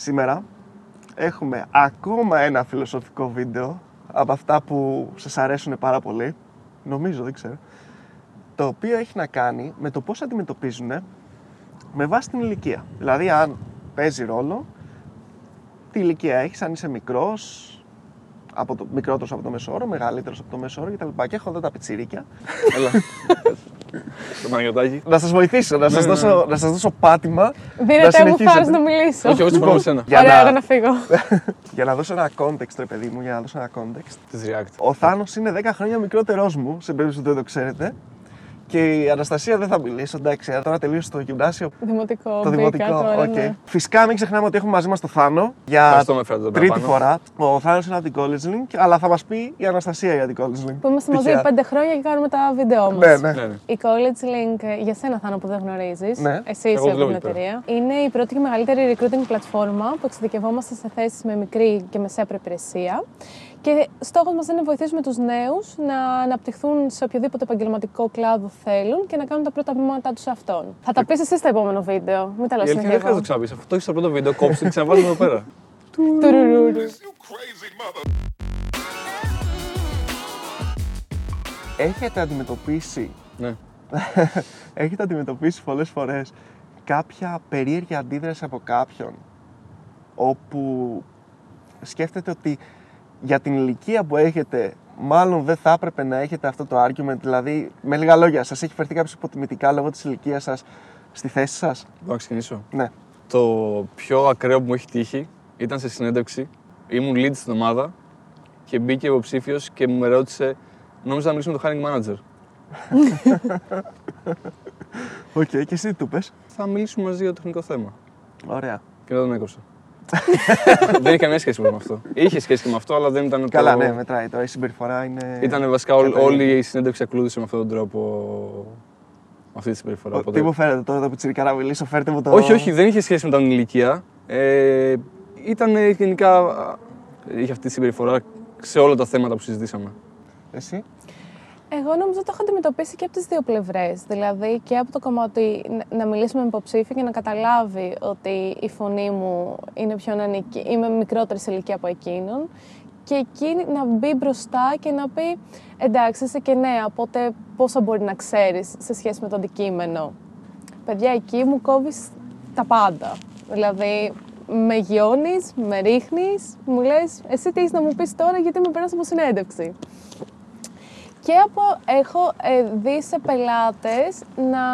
Σήμερα έχουμε ακόμα ένα φιλοσοφικό βίντεο από αυτά που σας αρέσουν πάρα πολύ, νομίζω, δεν ξέρω, το οποίο έχει να κάνει με το πώς αντιμετωπίζουν με βάση την ηλικία. Δηλαδή, αν παίζει ρόλο, τι ηλικία έχεις, αν είσαι μικρός, από το, μικρότερος από το μεσόωρο, μεγαλύτερος από το μεσόωρο κτλ. Και έχω εδώ τα πιτσιρίκια. Έλα. Το Παναγιωτάκι. να σας βοηθήσω, να σας, Ναι, ναι, δώσω, να σας δώσω πάτημα να Δίνετε μου συνεχίσετε. θάρρος να μιλήσω. Όχι, εγώ συμφωνώ με σένα. Για Ωραία, να- εγώ να φύγω. Για να δώσω ένα context, ρε παιδί μου, για να δώσω ένα context. Της React. Ο Θάνος είναι 10 χρόνια μικρότερός μου, σε περίπτωση που δεν το ξέρετε. Και η Αναστασία δεν θα μιλήσω, εντάξει, τώρα τελείωσε το γυμνάσιο, Δημοτικό. το μπήκα δημοτικό. τώρα, οκ. ναι. Φυσικά μην ξεχνάμε ότι έχουμε μαζί μας το Θάνο για Ευχαριστώ με φέρετε εδώ πέρα τρίτη πάνω. φορά. Ο Θάνος είναι από την College Link, αλλά θα μας πει η Αναστασία για την College Link. Που είμαστε μαζί Τυχαία. πέντε χρόνια και κάνουμε τα βίντεό μας. Ναι, ναι. Ναι, ναι. Η College Link, ε, για σένα Θάνο που δεν γνωρίζεις, Ναι. εσύ Εγώ είσαι από δουλεύω την εκεί πέρα. εταιρεία. Είναι η πρώτη και μεγαλύτερη recruiting πλατφόρμα που εξειδικευόμαστε σε θέσεις με μικρή και μεσαία προϋπηρεσία. Και στόχος μας είναι να βοηθήσουμε τους νέους να αναπτυχθούν σε οποιοδήποτε επαγγελματικό κλάδο θέλουν και να κάνουν τα πρώτα βήματά τους σε αυτόν. Θα τα πεις εσύ στο επόμενο βίντεο. Μην τα λέω Η αλήθεια συνέχεια δεν χρειάζεται να εγώ. το ξαναπείς. Αυτό το έχεις στο πρώτο βίντεο, κόψτε και ξαναβάζουμε εδώ πέρα. Τουρουρουρου. Έχετε αντιμετωπίσει, Ναι. έχετε αντιμετωπίσει πολλές φορές κάποια περίεργη αντίδραση από κάποιον όπου σκέφτεται ότι για την ηλικία που έχετε μάλλον δεν θα έπρεπε να έχετε αυτό το argument, δηλαδή με λίγα λόγια, σας έχει φερθεί κάποιος υποτιμητικά λόγω της ηλικίας σας στη θέση σας; Μπορώ να ξεκινήσω. Ναι. Το πιο ακραίο που μου έχει τύχει ήταν σε συνέντευξη. Ήμουν lead στην ομάδα και μπήκε ο υποψήφιο και μου ρώτησε, νόμιζα να μιλήσουμε με το hiring manager; Οκ, και εσύ τι του πες; Θα μιλήσουμε μαζί για το τεχνικό θέμα. Ωραία. Και δεν τον έκοψα. δεν είχε καμία σχέση με αυτό. Είχε σχέση και με αυτό, αλλά δεν ήταν Καλά, το... ναι, μετράει. Τώρα η συμπεριφορά είναι... Ήταν βασικά όλη, Καταρχήν. όλη η συνέντευξη ακολούθησε με αυτόν τον τρόπο. Με αυτή τη συμπεριφορά. Ο- Οπότε- Τι μου φέρετε τώρα το πιτσιρικά να μιλήσω, φέρτε μου το... Όχι, όχι, δεν είχε σχέση με την ηλικία. Ε, ήταν ε, γενικά. α, Είχε αυτή τη συμπεριφορά σε όλα τα θέματα που συζητήσαμε. Εσύ; Εγώ νομίζω ότι το έχω αντιμετωπίσει και από τις δύο πλευρές. Δηλαδή και από το κομμάτι να- να μιλήσουμε με υποψήφιο και να καταλάβει ότι η φωνή μου είναι πιο νεανική, είμαι μικρότερη σε ηλικία από εκείνον. Και εκείνη να μπει μπροστά και να πει εντάξει, είσαι και νέα, οπότε πόσα μπορεί να ξέρεις σε σχέση με το αντικείμενο. Παιδιά, εκεί μου κόβεις τα πάντα. Δηλαδή, με γιώνεις, με ρίχνεις, μου λες, εσύ τι έχεις να μου πεις τώρα, γιατί με περνάς από συνέντευξη. Και από, έχω ε, δει σε πελάτες να,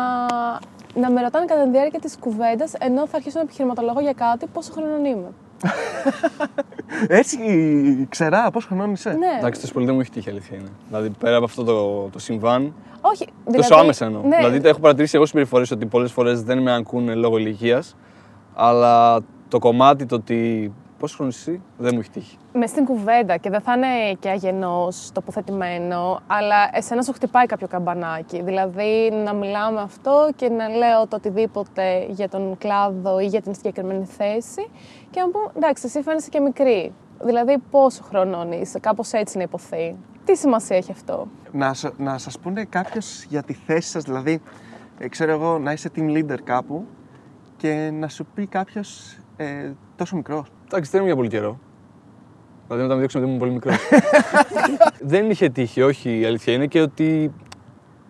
να με ρωτάνε κατά τη διάρκεια της κουβέντας, ενώ θα αρχίσω να επιχειρηματολογώ για κάτι, πόσο χρονών είμαι. Έτσι, ξερά, πόσο χρονών είσαι; Ναι, Εντάξει, τόσο πολύ δεν μου έχει τύχει, η αλήθεια είναι. Δηλαδή, πέρα από αυτό το, το συμβάν, όχι. τόσο άμεσα εννοώ. Ναι, Δηλαδή, τα έχω παρατηρήσει εγώ συμπεριφορέ ότι πολλές φορές δεν με ακούνε λόγω ηλικίας. Αλλά το κομμάτι το ότι. Πόσο χρόνο εσύ, δεν μου έχει τύχει. μες στην κουβέντα και δεν θα είναι και αγενός τοποθετημένο, αλλά εσένα σου χτυπάει κάποιο καμπανάκι. Δηλαδή να μιλάμε αυτό και να λέω το οτιδήποτε για τον κλάδο ή για την συγκεκριμένη θέση και να πω εντάξει, εσύ φαίνεσαι και μικρή. Δηλαδή πόσο χρονών είσαι, κάπως έτσι να υποθεί. Τι σημασία έχει αυτό; Να, σα- να σας πούνε κάποιος για τη θέση σας, δηλαδή, ε, ξέρω εγώ, να είσαι team leader κάπου και να σου πει κάποιος ε, τόσο μικρός. Εντάξει, δεν είναι για πολύ καιρό. Δηλαδή, μετά με διώξουν ότι ήμουν πολύ μικρός. δεν είχε τύχει, όχι η αλήθεια είναι και ότι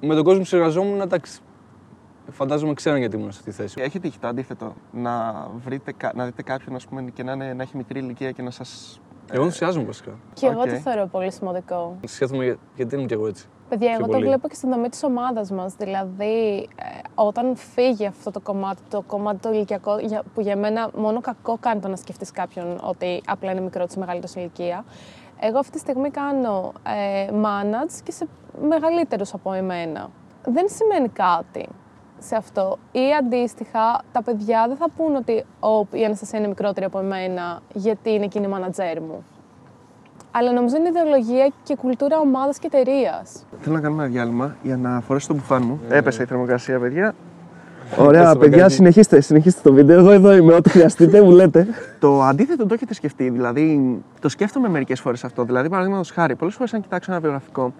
με τον κόσμο που συνεργαζόμουν, εντάξει. Φαντάζομαι ξέραν γιατί ήμουν σε αυτή τη θέση. Έχει τύχει το αντίθετο, να, βρείτε, κα- να δείτε κάποιον ας πούμε, και να, είναι, να έχει μικρή ηλικία και να σας... Εγώ ενθουσιάζομαι βασικά. Και εγώ Οκ. το θεωρώ πολύ σημαντικό. Σκέφτομαι για- γιατί ήμουν κι εγώ έτσι. Παιδιά, Πιο εγώ το πολύ. βλέπω και στην δομή της ομάδας μας. Δηλαδή, ε, όταν φύγει αυτό το κομμάτι, το κομμάτι το ηλικιακό, για- που για μένα μόνο κακό κάνει το να σκεφτείς κάποιον ότι απλά είναι μικρό της μεγαλύτερης ηλικία. Εγώ αυτή τη στιγμή κάνω ε, manage και σε μεγαλύτερους από εμένα. Δεν σημαίνει κάτι σε αυτό. Ή αντίστοιχα, τα παιδιά δεν θα πούν ότι «Ω, η Αναστασία είναι μικρότερη από εμένα γιατί είναι εκείνη η manager μου. Αλλά νομίζω είναι ιδεολογία και κουλτούρα ομάδας και εταιρείας. Θέλω να κάνω ένα διάλειμμα για να φορέσω το μπουφάν μου. Ναι. Έπεσε η θερμοκρασία, παιδιά. Πες Ωραία, το παιδιά, μαγκαζί. συνεχίστε, συνεχίστε το βίντεο. Εγώ εδώ είμαι, ό,τι χρειαστείτε, μου λέτε. Το αντίθετο το έχετε σκεφτεί, δηλαδή το σκέφτομαι μερικές φορές αυτό. Δηλαδή, παραδείγματος χάρη, πολλές φορές αν κοιτάξω ένα βιογραφικό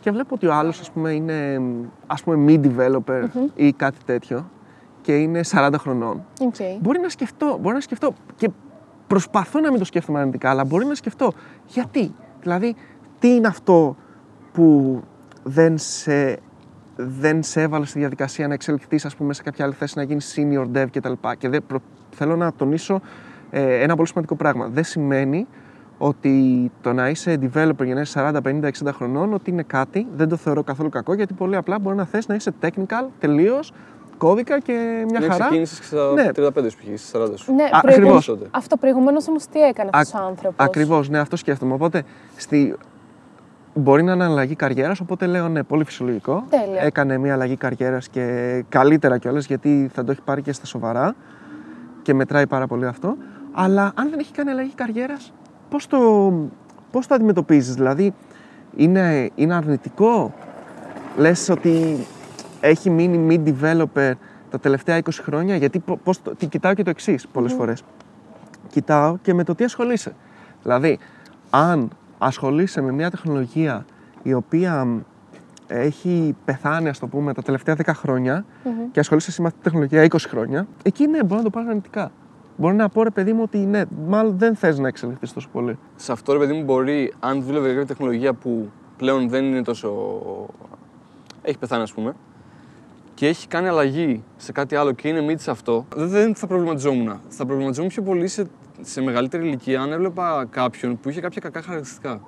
και βλέπω ότι ο άλλος, ας πούμε, είναι ας πούμε mid developer ή κάτι τέτοιο και είναι 40 χρονών. Okay. Μπορεί να σκεφτώ, μπορεί να σκεφτώ και προσπαθώ να μην το σκέφτομαι αρνητικά, αλλά μπορεί να σκεφτώ γιατί; Δηλαδή, τι είναι αυτό που δεν σε, δεν σε έβαλε στη διαδικασία να εξελιχθείς, ας πούμε, σε κάποια άλλη θέση, να γίνεις senior dev κτλ. Και δεν, προ- θέλω να τονίσω ε, ένα πολύ σημαντικό πράγμα. Δεν σημαίνει ότι το να είσαι developer για να είσαι 40, 50, 60 χρονών ότι είναι κάτι, δεν το θεωρώ καθόλου κακό γιατί πολύ απλά μπορεί να θες να είσαι technical τελείως, κώδικα και μια Ναι, χαρά. ξεκίνησες και στα Ναι. 35 σου π.χ. στα 40 σου. Ναι, Α, προηγούμενο- ακριβώς. Αυτό προηγουμένως όμως τι έκανε αυτός ο άνθρωπος; Ακριβώς, ναι, αυτό σκέφτομαι. Οπότε στη... μπορεί να είναι αλλαγή καριέρας, οπότε λέω ναι, πολύ φυσιολογικό. Τέλεια. Έκανε μια αλλαγή καριέρας και καλύτερα κιόλας γιατί θα το έχει πάρει και στα σοβαρά και μετράει πάρα πολύ αυτό. Αλλά αν δεν έχει κάνει αλλαγή καριέρας, πώς το, πώς το αντιμετωπίζεις, Δηλαδή, είναι, είναι αρνητικό, λες ότι έχει μείνει mid developer τα τελευταία 20 χρόνια, γιατί πο- πώς το, τι κοιτάω και το εξής πολλές φορές. Κοιτάω και με το τι ασχολείσαι. Δηλαδή, αν ασχολείσαι με μια τεχνολογία η οποία μ, έχει πεθάνει, ας το πούμε, τα τελευταία 10 χρονια και ασχολείσαι εσύ με αυτή τη τεχνολογία 20 χρόνια, εκεί ναι, μπορεί να το πάρει αρνητικά. Μπορεί να πω ρε παιδί μου ότι ναι, μάλλον δεν θες να εξελιχθείς τόσο πολύ. Σε αυτό ρε παιδί μου μπορεί, αν δούλευε για κάποια τεχνολογία που πλέον δεν είναι τόσο. έχει πεθάνει, ας πούμε, και έχει κάνει αλλαγή σε κάτι άλλο και είναι μύτη σε αυτό, δεν- δεν θα προβληματιζόμουν. Θα προβληματιζόμουν πιο πολύ σε, σε μεγαλύτερη ηλικία αν έβλεπα κάποιον που είχε κάποια κακά χαρακτηριστικά.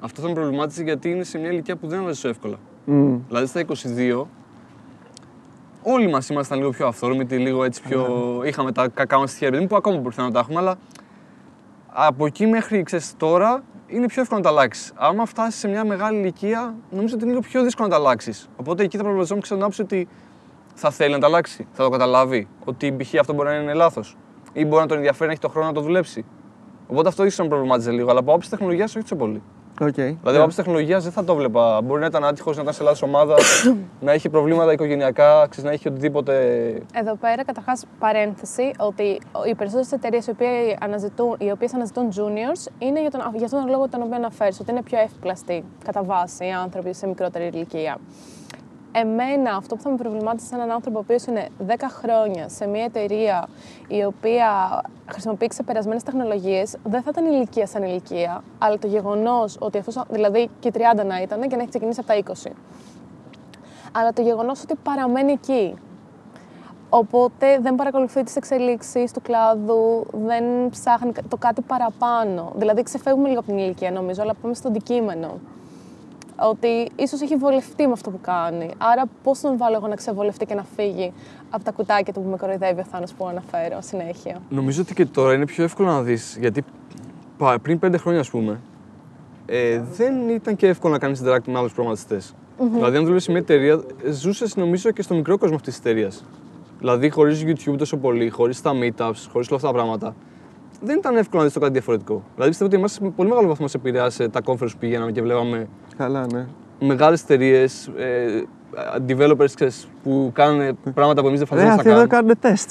Αυτό θα με προβλημάτιζε γιατί είναι σε μια ηλικία που δεν αλλάζει τόσο εύκολα. Μμ. Δηλαδή στα 22, όλοι μας ήμασταν λίγο πιο αυθόρμητοι, λίγο έτσι πιο. είχαμε τα κακά μας στοιχεία, ρε παιδί μου, που ακόμα μπορεί να τα έχουμε, αλλά από εκεί μέχρι ξέρεις, τώρα είναι πιο εύκολο να τα αλλάξεις. Άμα φτάσεις σε μια μεγάλη ηλικία, νομίζω ότι είναι λίγο πιο δύσκολο να τα αλλάξεις. Οπότε εκεί θα προβληματιζόμουν και στην άποψη ότι θα θέλει να τα αλλάξει, θα το καταλάβει. Ότι π.χ. αυτό μπορεί να είναι λάθος. Ή μπορεί να τον ενδιαφέρει να έχει το χρόνο να το δουλέψει. Οπότε αυτό ίσως να με προβλημάτιζε λίγο, αλλά από άποψη τεχνολογίας όχι τόσο πολύ. Οκ. Δηλαδή, από άποψη τεχνολογίας δεν θα το βλέπα. Μπορεί να ήταν άτυχος, να ήταν σε λάθος ομάδα, να έχει προβλήματα οικογενειακά, ξέρεις, να έχει οτιδήποτε. Εδώ πέρα, καταρχάς, παρένθεση ότι οι περισσότερες εταιρείες οι οποίες αναζητούν, οι οποίες αναζητούν juniors είναι για, τον, για αυτόν τον λόγο τον οποίο αναφέρεις, ότι είναι πιο εύπλαστοι κατά βάση οι άνθρωποι σε μικρότερη ηλικία. Εμένα, αυτό που θα με προβλημάτισε σε έναν άνθρωπο ο οποίος είναι 10 χρόνια σε μια εταιρεία η οποία χρησιμοποιεί ξεπερασμένες τεχνολογίες, δεν θα ήταν ηλικία σαν ηλικία, αλλά το γεγονός ότι αυτός, δηλαδή και 30 να ήταν και να έχει ξεκινήσει από τα 20. Αλλά το γεγονός ότι παραμένει εκεί, Οπότε δεν παρακολουθεί τις εξελίξεις του κλάδου, δεν ψάχνει το κάτι παραπάνω. Δηλαδή ξεφεύγουμε λίγο από την ηλικία νομίζω, αλλά πάμε στο αντικείμενο. Ότι ίσως έχει βολευτεί με αυτό που κάνει. Άρα πώς τον βάλω εγώ να ξεβολευτεί και να φύγει από τα κουτάκια του που με κοροϊδεύει ο Θάνος που αναφέρω συνέχεια. Νομίζω ότι και τώρα είναι πιο εύκολο να δεις. Γιατί πα- πριν πέντε χρόνια, ας πούμε, ε, δεν ήταν και εύκολο να κάνεις interact με άλλους προγραμματιστές. Δηλαδή, αν δουλεύεις σε μια εταιρεία, ζούσες νομίζω και στο μικρό κόσμο αυτής της εταιρείας. Δηλαδή, χωρίς YouTube τόσο πολύ, χωρίς τα meetups, χωρίς όλα αυτά τα πράγματα. Δεν ήταν εύκολο να δεις το κάτι διαφορετικό. Δηλαδή, πιστεύω ότι εμάς σε πολύ μεγάλο βαθμό σε επηρεάσε τα conference που πηγαίναμε και βλέπαμε Καλά, ναι. μεγάλες εταιρείες, ε, developers ξέρεις, που κάνουν πράγματα που εμείς δεν Ρε, φανταζόμασταν αυτοί να εδώ κάνουν. κάνουν τεστ.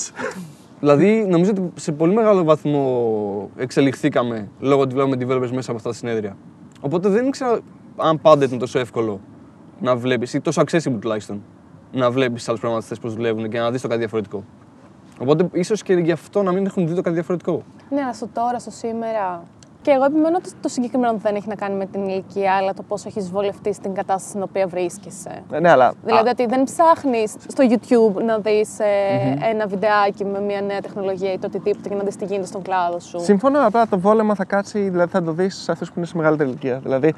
Δηλαδή, νομίζω ότι σε πολύ μεγάλο βαθμό εξελιχθήκαμε λόγω ότι βλέπουμε developers μέσα από αυτά τα συνέδρια. Οπότε δεν ήξερα αν πάντα ήταν τόσο εύκολο να βλέπεις, ή τόσο accessible τουλάχιστον, να βλέπεις άλλους προγραμματιστές πώς δουλεύουν και να δεις το κάτι διαφορετικό. Οπότε ίσως και γι' αυτό να μην έχουν δει το κάτι διαφορετικό. Ναι, αλλά στο τώρα, στο σήμερα. Και εγώ επιμένω ότι το συγκεκριμένο δεν έχει να κάνει με την ηλικία, αλλά το πόσο έχεις βολευτεί στην κατάσταση στην οποία βρίσκεσαι. ναι, αλλά. Δηλαδή ότι δεν ψάχνεις στο YouTube να δεις ένα βιντεάκι με μια νέα τεχνολογία ή το οτιδήποτε και να δεις τι γίνεται στον κλάδο σου. Συμφωνώ, απλά το βόλεμα θα κάτσει, δηλαδή θα το δεις σε αυτούς που είναι σε μεγαλύτερη ηλικία. Δηλαδή,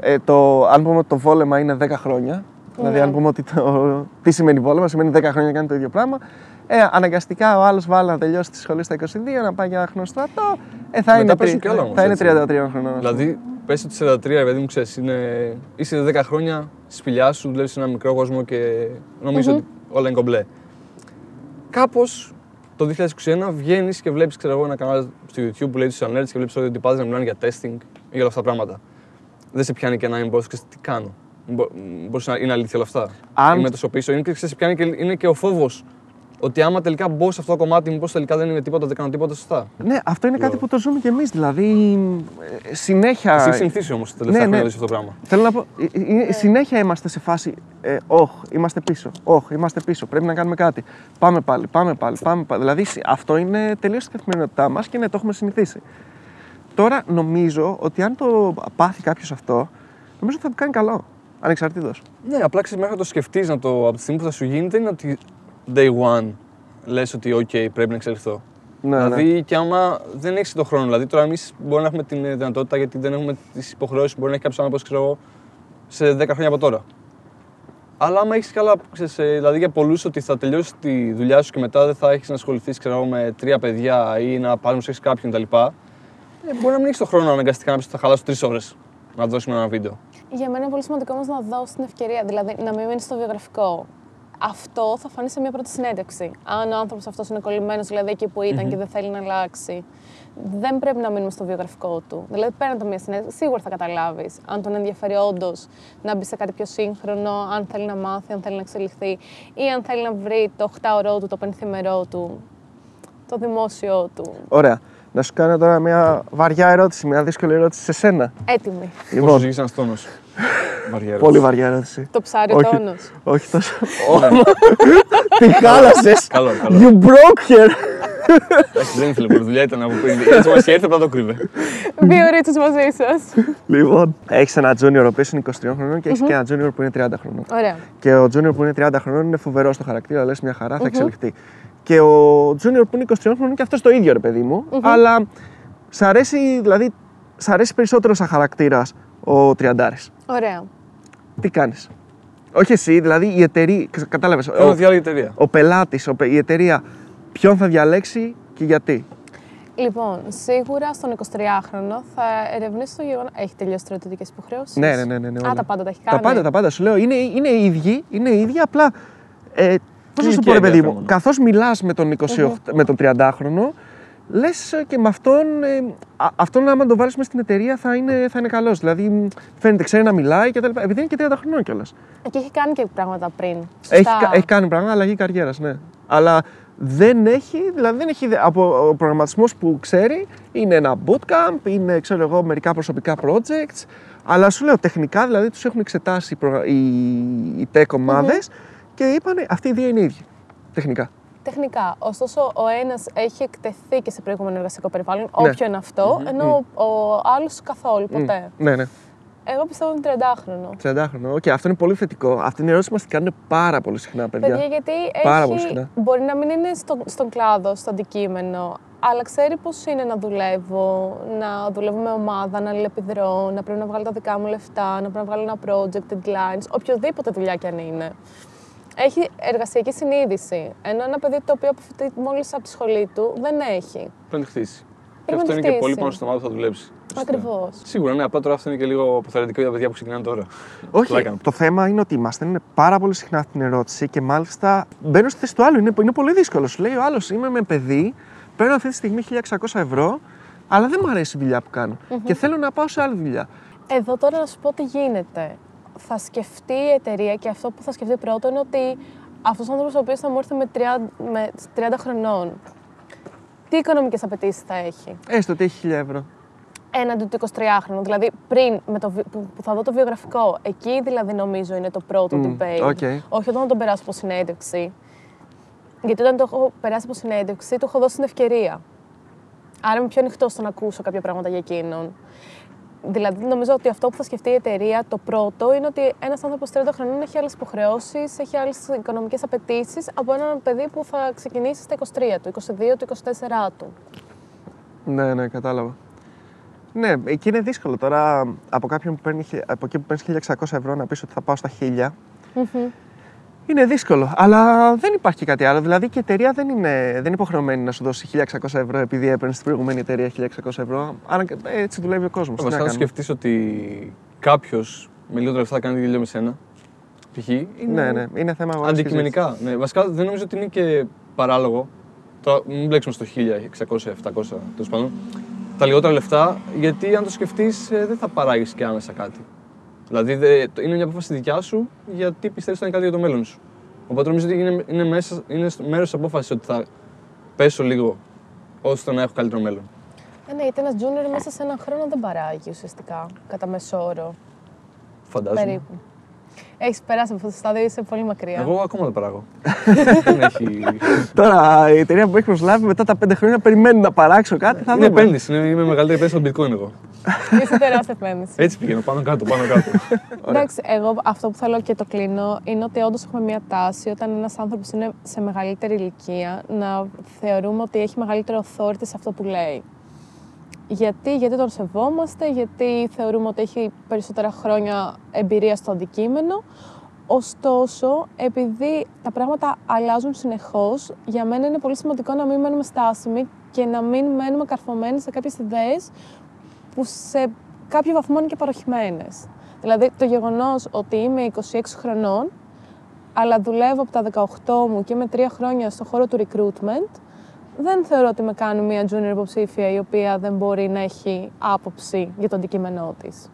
ε, το, αν πούμε ότι το βόλεμα είναι 10 χρόνια, δηλαδή Ναι. αν πούμε ότι το, τι σημαίνει βόλεμα, σημαίνει 10 χρόνια να κάνει το ίδιο πράγμα. Ε, αναγκαστικά ο άλλος βάλει να τελειώσει τη σχολή στα 22, να πάει για ένα χρόνο στρατό. Ε, θα Μετά είναι, παίζουν τρι- κι άλλα όμως, θα είναι έτσι. 33 χρονών. ας πούμε. Δηλαδή, πες ότι 43, ρε παιδί μου, ξέρεις, είναι... είσαι 10 χρόνια στη σπηλιά σου, δουλεύεις σε ένα μικρό κόσμο και νομιζω ότι όλα είναι κομπλέ. Κάπως το 2021 βγαίνεις και βλέπεις, ξέρω εγώ, ένα κανάλι στο YouTube που λέει τους Nerds και βλέπεις ότι οι τυπάδε να μιλάνε για testing ή για όλα αυτά τα πράγματα. Δεν σε πιάνει και ένα inbox και τι κάνω. Μπορείς να είναι αλήθεια όλα αυτά; Αν- Είμαι τόσο πίσω. Είναι και, ξέρεις, σε πιάνει και, είναι και ο φόβος ότι άμα τελικά μπω σε αυτό το κομμάτι, μήπως τελικά δεν είναι τίποτα, δεν κάνω τίποτα σωστά. Ναι, αυτό είναι κάτι Λέω. που το ζούμε κι εμείς. Δηλαδή, ε, συνέχεια. Εσύ έχεις συνηθίσει όμως τα τελευταία Ναι, ναι. χρόνια να δεις αυτό το πράγμα. Θέλω να πω, ε, ε, συνέχεια είμαστε σε φάση. Ε, όχ, είμαστε πίσω. Όχ, είμαστε πίσω. Πρέπει να κάνουμε κάτι. Πάμε πάλι, πάμε πάλι, πάμε πάλι. Δηλαδή, συ- αυτό είναι τελείως η καθημερινότητά μας και ναι, το έχουμε συνηθίσει. Τώρα νομίζω ότι αν το πάθει κάποιος αυτό, νομίζω ότι θα του κάνει καλό. Ανεξαρτήτως. Ναι, απλά ξέρεις μέχρι να το σκεφτείς να το, από τη στιγμή που θα σου γίνει, δεν είναι ότι day one λες ότι OK, πρέπει να εξελιχθώ. Ναι, δηλαδή, και άμα δεν έχεις τον χρόνο. Δηλαδή, τώρα εμείς μπορεί να έχουμε την ε, δυνατότητα γιατί δεν έχουμε τις υποχρεώσεις που μπορεί να έχει κάποιος άνθρωπος, ξέρω εγώ, σε 10 χρόνια από τώρα. Αλλά άμα έχεις καλά, ξέρεις, ε, δηλαδή για πολλούς ότι θα τελειώσει τη δουλειά σου και μετά δεν θα έχεις να ασχοληθείς με τρία παιδιά ή να παρουσιάσει κάποιον κτλ. Ε, μπορεί να μην έχεις τον χρόνο αναγκαστικά να πεις ότι θα χαλάσω τρεις ώρες να δώσουμε ένα βίντεο. Για μένα είναι πολύ σημαντικό όμως να δώσει την ευκαιρία, δηλαδή να μην μείνεις στο βιογραφικό. Αυτό θα φανεί σε μια πρώτη συνέντευξη. Αν ο άνθρωπος αυτός είναι κολλημένος, δηλαδή εκεί που ηταν και δεν θέλει να αλλάξει, δεν πρέπει να μείνουμε στο βιογραφικό του. Δηλαδή, πέραν από μια συνέντευξη, σίγουρα θα καταλάβεις αν τον ενδιαφέρει όντως να μπει σε κάτι πιο σύγχρονο, αν θέλει να μάθει, αν θέλει να εξελιχθεί ή αν θέλει να βρει το 8ωρό του, το πενθυμερό του, το δημόσιο του. Ωραία. Να σου κάνω τώρα μια βαριά ερώτηση, μια δύσκολη ερώτηση σε σένα. Έτοιμη. Λοιπόν. Πόσο ζυγείς ένας τόνος. Βαριά ερώτηση. Πολύ βαριά ερώτηση. Το ψάρι Όχι. τόνο. Όχι τόσο. Ναι. Τι χάλασες. Καλό, καλό. You broke here. Εντάξει, δεν ήθελε πολύ δουλειά, ήταν από πριν. Έτσι μας είχε έρθει, απλά το κρύβε. Δύο ρίτσου μαζί σας. Λοιπόν, έχεις ένα junior ο οποίος είναι 23 χρονών και έχεις και ένα junior που είναι 30 χρονών. Ωραία. Και ο junior που είναι 30 χρονών είναι φοβερό στο χαρακτήρα, λες μια χαρά, θα εξελιχθεί. Και ο junior που είναι 23 χρονών είναι και αυτός το ίδιο, ρε παιδί μου. Αλλά σ' αρέσει, δηλαδή, σ' αρέσει περισσότερο σαν χαρακτήρας ο 30. Ωραία. Τι κάνεις; Όχι εσύ, δηλαδή η εταιρεία. Κατάλαβες. Θέλω να διάλεγε η εταιρεία. ο πελάτης, η εταιρεία, ποιον θα διαλέξει και γιατί; Λοιπόν, σίγουρα στον 23χρονο θα ερευνήσει το γεγονό. Έχει τελειώσει στρατιωτικές υποχρεώσεις; Ναι, ναι, ναι, ναι, ναι, Α, όλα. τα πάντα τα έχει κάνει. Τα πάντα, τα πάντα. Σου λέω, είναι, είναι οι ίδιοι, είναι οι ίδιοι, απλά. Ε, Πώς να σου πω, ηλικία ρε παιδί μου, ενδιαφέρον. καθώς μιλάς με τον, 28, με τον 30χρονο, λες και με αυτόν, ε, α- αυτόν άμα τον βάλεις μέσα στην εταιρεία θα είναι, θα είναι καλός. Δηλαδή, μ, φαίνεται, ξέρει να μιλάει και τα λοιπά. Επειδή είναι και 30 χρονών κιόλας. Και έχει κάνει και πράγματα πριν. Έχει, Σωστά. κα- έχει κάνει πράγματα, αλλαγή καριέρας, ναι. Αλλά δεν έχει, δηλαδή δεν έχει, ιδέα. από ο προγραμματισμός που ξέρει είναι ένα bootcamp, είναι ξέρω εγώ, μερικά προσωπικά projects. Αλλά σου λέω τεχνικά, δηλαδή τους έχουν εξετάσει οι, προγρα- οι, οι tech ομάδες και είπαν αυτοί οι δύο είναι οι ίδιοι. Τεχνικά. Τεχνικά. Ωστόσο, ο ένας έχει εκτεθεί και σε προηγούμενο εργασιακό περιβάλλον, Ναι. όποιο είναι αυτό, ενώ ο, ο άλλος καθόλου, ποτέ. Ναι, ναι. Εγώ πιστεύω ότι είναι 30χρονο. 30χρονο. Οκ, αυτό είναι πολύ θετικό. Αυτή είναι η ερώτηση που μας την κάνουν πάρα πολύ συχνά, παιδιά. Παιδιά, γιατί Πάρα πολύ έχει, συχνά. μπορεί να μην είναι στο, στον κλάδο, στο αντικείμενο, αλλά ξέρει πώς είναι να δουλεύω, να δουλεύω με ομάδα, να αλληλεπιδρώ, να πρέπει να βγάλω τα δικά μου λεφτά, να πρέπει να βγάλω ένα project, deadlines, οποιοδήποτε δουλειά κι αν είναι. Έχει εργασιακή συνείδηση. Ενώ ένα παιδί το οποίο αποφοιτεί μόλις από τη σχολή του δεν έχει. Πρέπει να τη χτίσει. Και να αυτό τη είναι και πολύ χτίσει. πάνω στο μάτι που θα δουλέψει. Ακριβώς. Σίγουρα, ναι, απλά τώρα αυτό είναι και λίγο αποθαρρυντικό για τα παιδιά που ξεκινάνε τώρα. Όχι, Πλάκα μου. το θέμα είναι ότι μας στέλνουν πάρα πολύ συχνά αυτή την ερώτηση και μάλιστα μπαίνω στη θέση του άλλου. Είναι, είναι πολύ δύσκολο. Σου λέει ο άλλος: Είμαι με παιδί, παίρνω αυτή τη στιγμή 1600 ευρώ, αλλά δεν μου αρέσει η δουλειά που κανω και θέλω να πάω σε άλλη δουλειά. Εδώ τώρα να σου πω τι γίνεται. Θα σκεφτεί η εταιρεία και αυτό που θα σκεφτεί πρώτο είναι ότι αυτός ο άνθρωπος ο οποίος θα μου έρθει με 30, με 30 χρονών, τι οικονομικές απαιτήσεις θα έχει; Έστω ότι έχει 1000 ευρώ. έναντι του 23χρονου. Δηλαδή, πριν με το, βι- που, που θα δω το βιογραφικό, εκεί δηλαδή νομίζω είναι το πρώτο Μμ, debate. OK. Όχι όταν τον περάσω από συνέντευξη. Γιατί όταν το έχω περάσει από συνέντευξη, του έχω δώσει την ευκαιρία. Άρα είμαι πιο ανοιχτό στο να ακούσω κάποια πράγματα για εκείνον. Δηλαδή, νομίζω ότι αυτό που θα σκεφτεί η εταιρεία το πρώτο είναι ότι ένας άνθρωπος 30 χρονών έχει άλλες υποχρεώσεις, έχει άλλες οικονομικές απαιτήσεις από έναν παιδί που θα ξεκινήσει στα 23 του, 22 του, 24 του. Ναι, ναι, κατάλαβα. Ναι, εκεί είναι δύσκολο τώρα από κάποιον που παίρνει, χι- από εκεί που παίρνεις 1600 ευρώ να πεις ότι θα πάω στα 1000. Είναι δύσκολο, αλλά δεν υπάρχει και κάτι άλλο. Δηλαδή και η εταιρεία δεν είναι, δεν είναι υποχρεωμένη να σου δώσει 1600 ευρώ επειδή έπαιρνες στην προηγούμενη εταιρεία 1600 ευρώ. Άρα και- ε, έτσι δουλεύει ο κόσμος. Βασικά, να σκεφτείς ότι κάποιος με λιγότερα λεφτά κάνει τη δουλειά με σένα. Π.χ. είναι Ναι, ναι, είναι θέμα αγοράς και αντικειμενικά. Ναι, βασικά δεν νομίζω ότι είναι και παράλογο. Τώρα μην μπλέξουμε στο 1600-700 τέλος πάντων. Τα λιγότερα λεφτά, γιατί αν το σκεφτείς, δεν θα παράγεις και άμεσα κάτι. Δηλαδή δε- το- είναι μια απόφαση δικιά σου γιατί πιστεύεις ότι θα είναι κάτι για το μέλλον σου. Οπότε νομίζω ότι είναι, είναι, μέσα, είναι μέρος της απόφασης ότι θα πέσω λίγο ώστε να έχω καλύτερο μέλλον. Ε, ναι, γιατί ένας junior μέσα σε έναν χρόνο δεν παράγει ουσιαστικά, κατά μέσο όρο. Φαντάζομαι. Περίπου. Έχεις περάσει από αυτό το στάδιο, είσαι πολύ μακριά. Εγώ ακόμα δεν παράγω. δεν έχει. Τώρα η εταιρεία που με έχει προσλάβει μετά τα πέντε χρόνια περιμένει να παράξω κάτι. Θα είναι δούμε. επένδυση. Είναι, είμαι μεγαλύτερη επένδυση στο bitcoin εγώ. Είσαι τεράστια επένδυση. Έτσι πηγαίνω πάνω κάτω, πάνω κάτω. Εντάξει, εγώ αυτό που θέλω και το κλείνω είναι ότι όντως έχουμε μια τάση όταν ένας άνθρωπος είναι σε μεγαλύτερη ηλικία να θεωρούμε ότι έχει μεγαλύτερο authority σε αυτό που λέει. Γιατί, γιατί τον σεβόμαστε, γιατί θεωρούμε ότι έχει περισσότερα χρόνια εμπειρία στο αντικείμενο. Ωστόσο, επειδή τα πράγματα αλλάζουν συνεχώς, για μένα είναι πολύ σημαντικό να μην μένουμε στάσιμοι και να μην μένουμε καρφωμένοι σε κάποιες ιδέες που σε κάποιο βαθμό είναι και παροχημένες. Δηλαδή, το γεγονός ότι είμαι 26 χρονών, αλλά δουλεύω από τα 18 μου και είμαι τρία χρόνια στον χώρο του recruitment, δεν θεωρώ ότι με κάνει μια junior υποψήφια η οποία δεν μπορεί να έχει άποψη για το αντικείμενό της.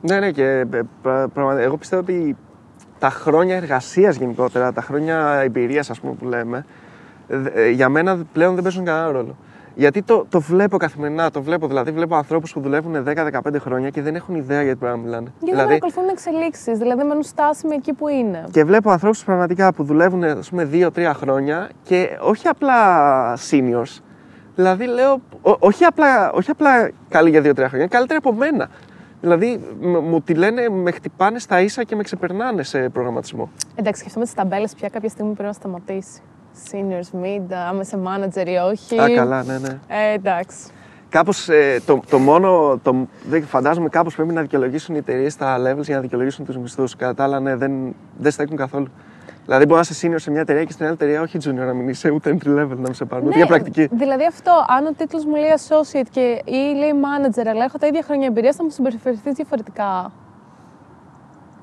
Ναι, ναι, και ε, πρα- πραγμα- εγώ πιστεύω ότι τα χρόνια εργασίας γενικότερα, τα χρόνια εμπειρίας, ας πούμε, που λέμε, ε, ε, για μένα πλέον δεν παίζουν κανένα ρόλο. Γιατί το, το βλέπω καθημερινά, το βλέπω. Δηλαδή, βλέπω ανθρώπους που δουλεύουν 10-15 χρόνια και δεν έχουν ιδέα για τι πράγμα μιλάνε. Γιατί δεν δηλαδή, ακολουθούν εξελίξεις, δηλαδή μένουν στάσιμοι εκεί που είναι. και βλέπω ανθρώπους πραγματικά που δουλεύουν ας πούμε 2-3 χρόνια και όχι απλά seniors. Δηλαδή λέω, ό- όχι απλά, όχι απλά καλή για 2-3 χρόνια, καλύτερα από μένα. Δηλαδή μ- μου τη λένε, με χτυπάνε στα ίσα και με ξεπερνάνε σε προγραμματισμό. Εντάξει, σκεφτούμε τις ταμπέλες πια κάποια στιγμή πρέπει να σταματήσει. Seniors, mid, άμα είσαι manager ή όχι. Α, καλά, ναι, ναι. Ε, εντάξει. Κάπως το, το μόνο. Το, δεν φαντάζομαι κάπως πρέπει να δικαιολογήσουν οι εταιρείες τα levels για να δικαιολογήσουν τους μισθούς. Κατά τα άλλα, ναι, δεν, δεν στέκουν καθόλου. Δηλαδή, μπορεί να είσαι senior σε μια εταιρεία και στην άλλη εταιρεία όχι junior, να μην είσαι ούτε entry level, να μην σε πάρουν. ούτε για πρακτική. Δηλαδή αυτό, αν ο τίτλος μου λέει associate και, ή λέει manager, αλλά έχω τα ίδια χρόνια εμπειρίας, θα μου συμπεριφερθείς διαφορετικά.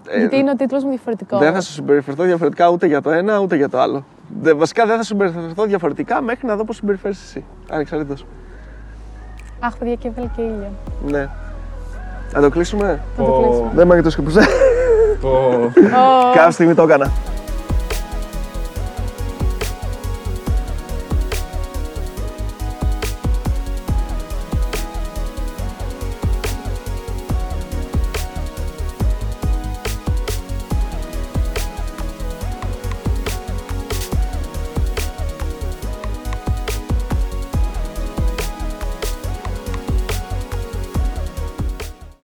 Ε, Γιατί είναι ο τίτλος μου διαφορετικός. Δεν θα σου συμπεριφερθώ διαφορετικά ούτε για το ένα ούτε για το άλλο. Δε, βασικά δεν θα σου συμπεριφερθώ διαφορετικά μέχρι να δω πώς συμπεριφέρει εσύ. Ανεξαρτήτως. Αχ, παιδιά, και έβγαλε και ήλιο. Ναι. Να το κλείσουμε; Θα το Πω. κλείσουμε. Δεν μάγει το σκοπό. Πω. Ω, Κάποια στιγμή το έκανα.